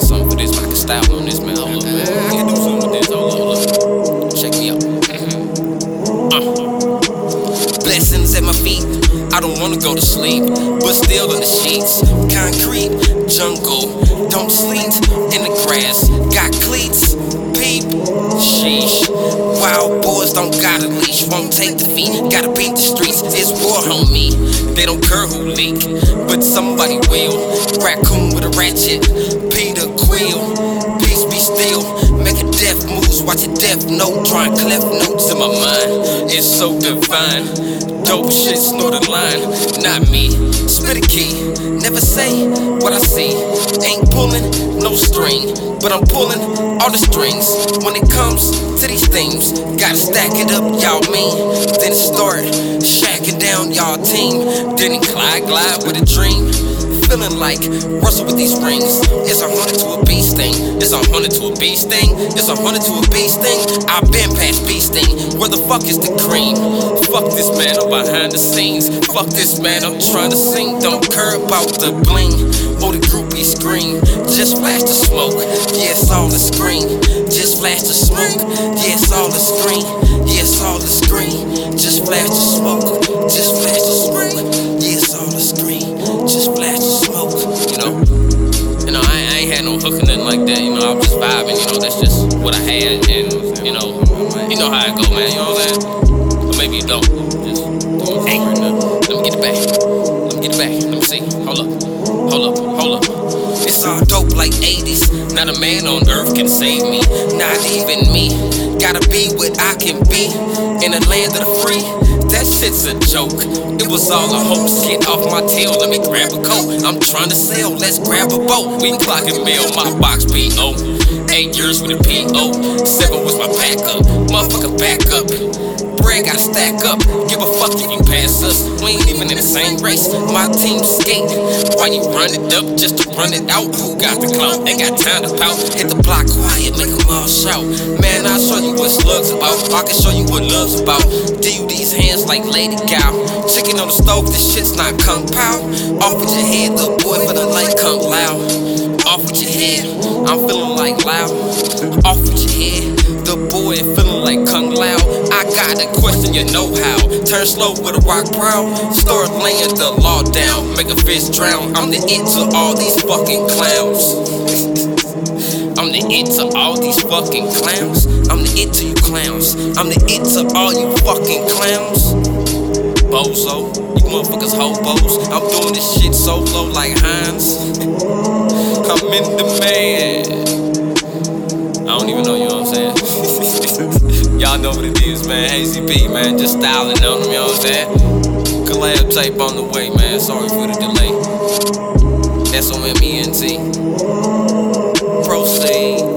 style on this, man. Hold up, man. I can do something with this. Hold up, hold up. Check me out. Uh. Blessings at my feet. I don't wanna go to sleep, but still in the sheets. Concrete, jungle, don't sleep in the grass. Got cleats, peep, sheesh. Wild boys don't got a leash, won't take defeat. Gotta beat the streets, it's war me. They don't care who leak, but somebody will. Raccoon with a ratchet, Quill. Peace be still, making death moves, watching death note, drawing cleft notes in my mind. It's so divine. Dope shit, snort a line, not me. Spit a key, never say what I see. Ain't pulling no string, but I'm pulling all the strings. When it comes to these things, gotta stack it up, y'all mean. Then start shacking down y'all team. Then glide, glide with a dream. Feeling like Russell with these rings. It's a hundred to a beast thing. It's a hundred to a beast thing. It's a hundred to a beast thing. I've been past beast thing. Where the fuck is the cream? Fuck this man, I'm behind the scenes. Fuck this man, I'm trying to sing. Don't care about the bling or the groupie scream. Just flash the smoke. Yeah, it's all the screen. Just flash the smoke. Yeah, it's all the screen. Yeah, it's all the screen. Just flash the smoke. Just I, I ain't had hook or nothing like that. You know, I'm just vibing. You know, that's just what I had, and you know, you know how it go, man. You know what I'm saying? Or maybe you don't. Just doing hey. now. Let me get it back. Let me get it back. Let me see. Hold up. Hold up. Hold up. It's all dope like 80s. Not a man on earth can save me. Not even me. Gotta be what I can be in a land of the free. That shit's a joke. It was all a hoax. Get off my tail, let me grab a coat. I'm trying to sell, let's grab a boat. We clocking mail, my box PO. Eight years with a PO. Seven was my backup. Motherfucker, back Bread gotta stack up. Give a fuck if you pass us. We ain't even in the same race. My team skate. Why you run it up just to run it out? Who got the clout? Ain't got time to pout. Hit the block quiet, make them all shout. Man, I'll show you what slugs about. I can show you what love's about. Do these hands like Lady Gal? Chicken on the stove, this shit's not kung pao. Off with your head, little boy, for the light kung loud. Off with your head, I'm feeling like loud. Off with your head, the boy feeling like Kung Lao. I gotta question your know-how. Turn slow with a rock proud. Start laying the law down. Make a fish drown. I'm the it to all these fucking clowns. I'm the it to all these fucking clowns. I'm the it to you clowns. I'm the it to all you fucking clowns. Bozo, you motherfuckers hobos. I'm doing this shit solo like Heinz. I'm in demand. Y'all know what it is, man. Hazy P, man. Just styling on them, you know what I'm saying? Collab tape on the way, man. Sorry for the delay. S O M E N T. Proceed.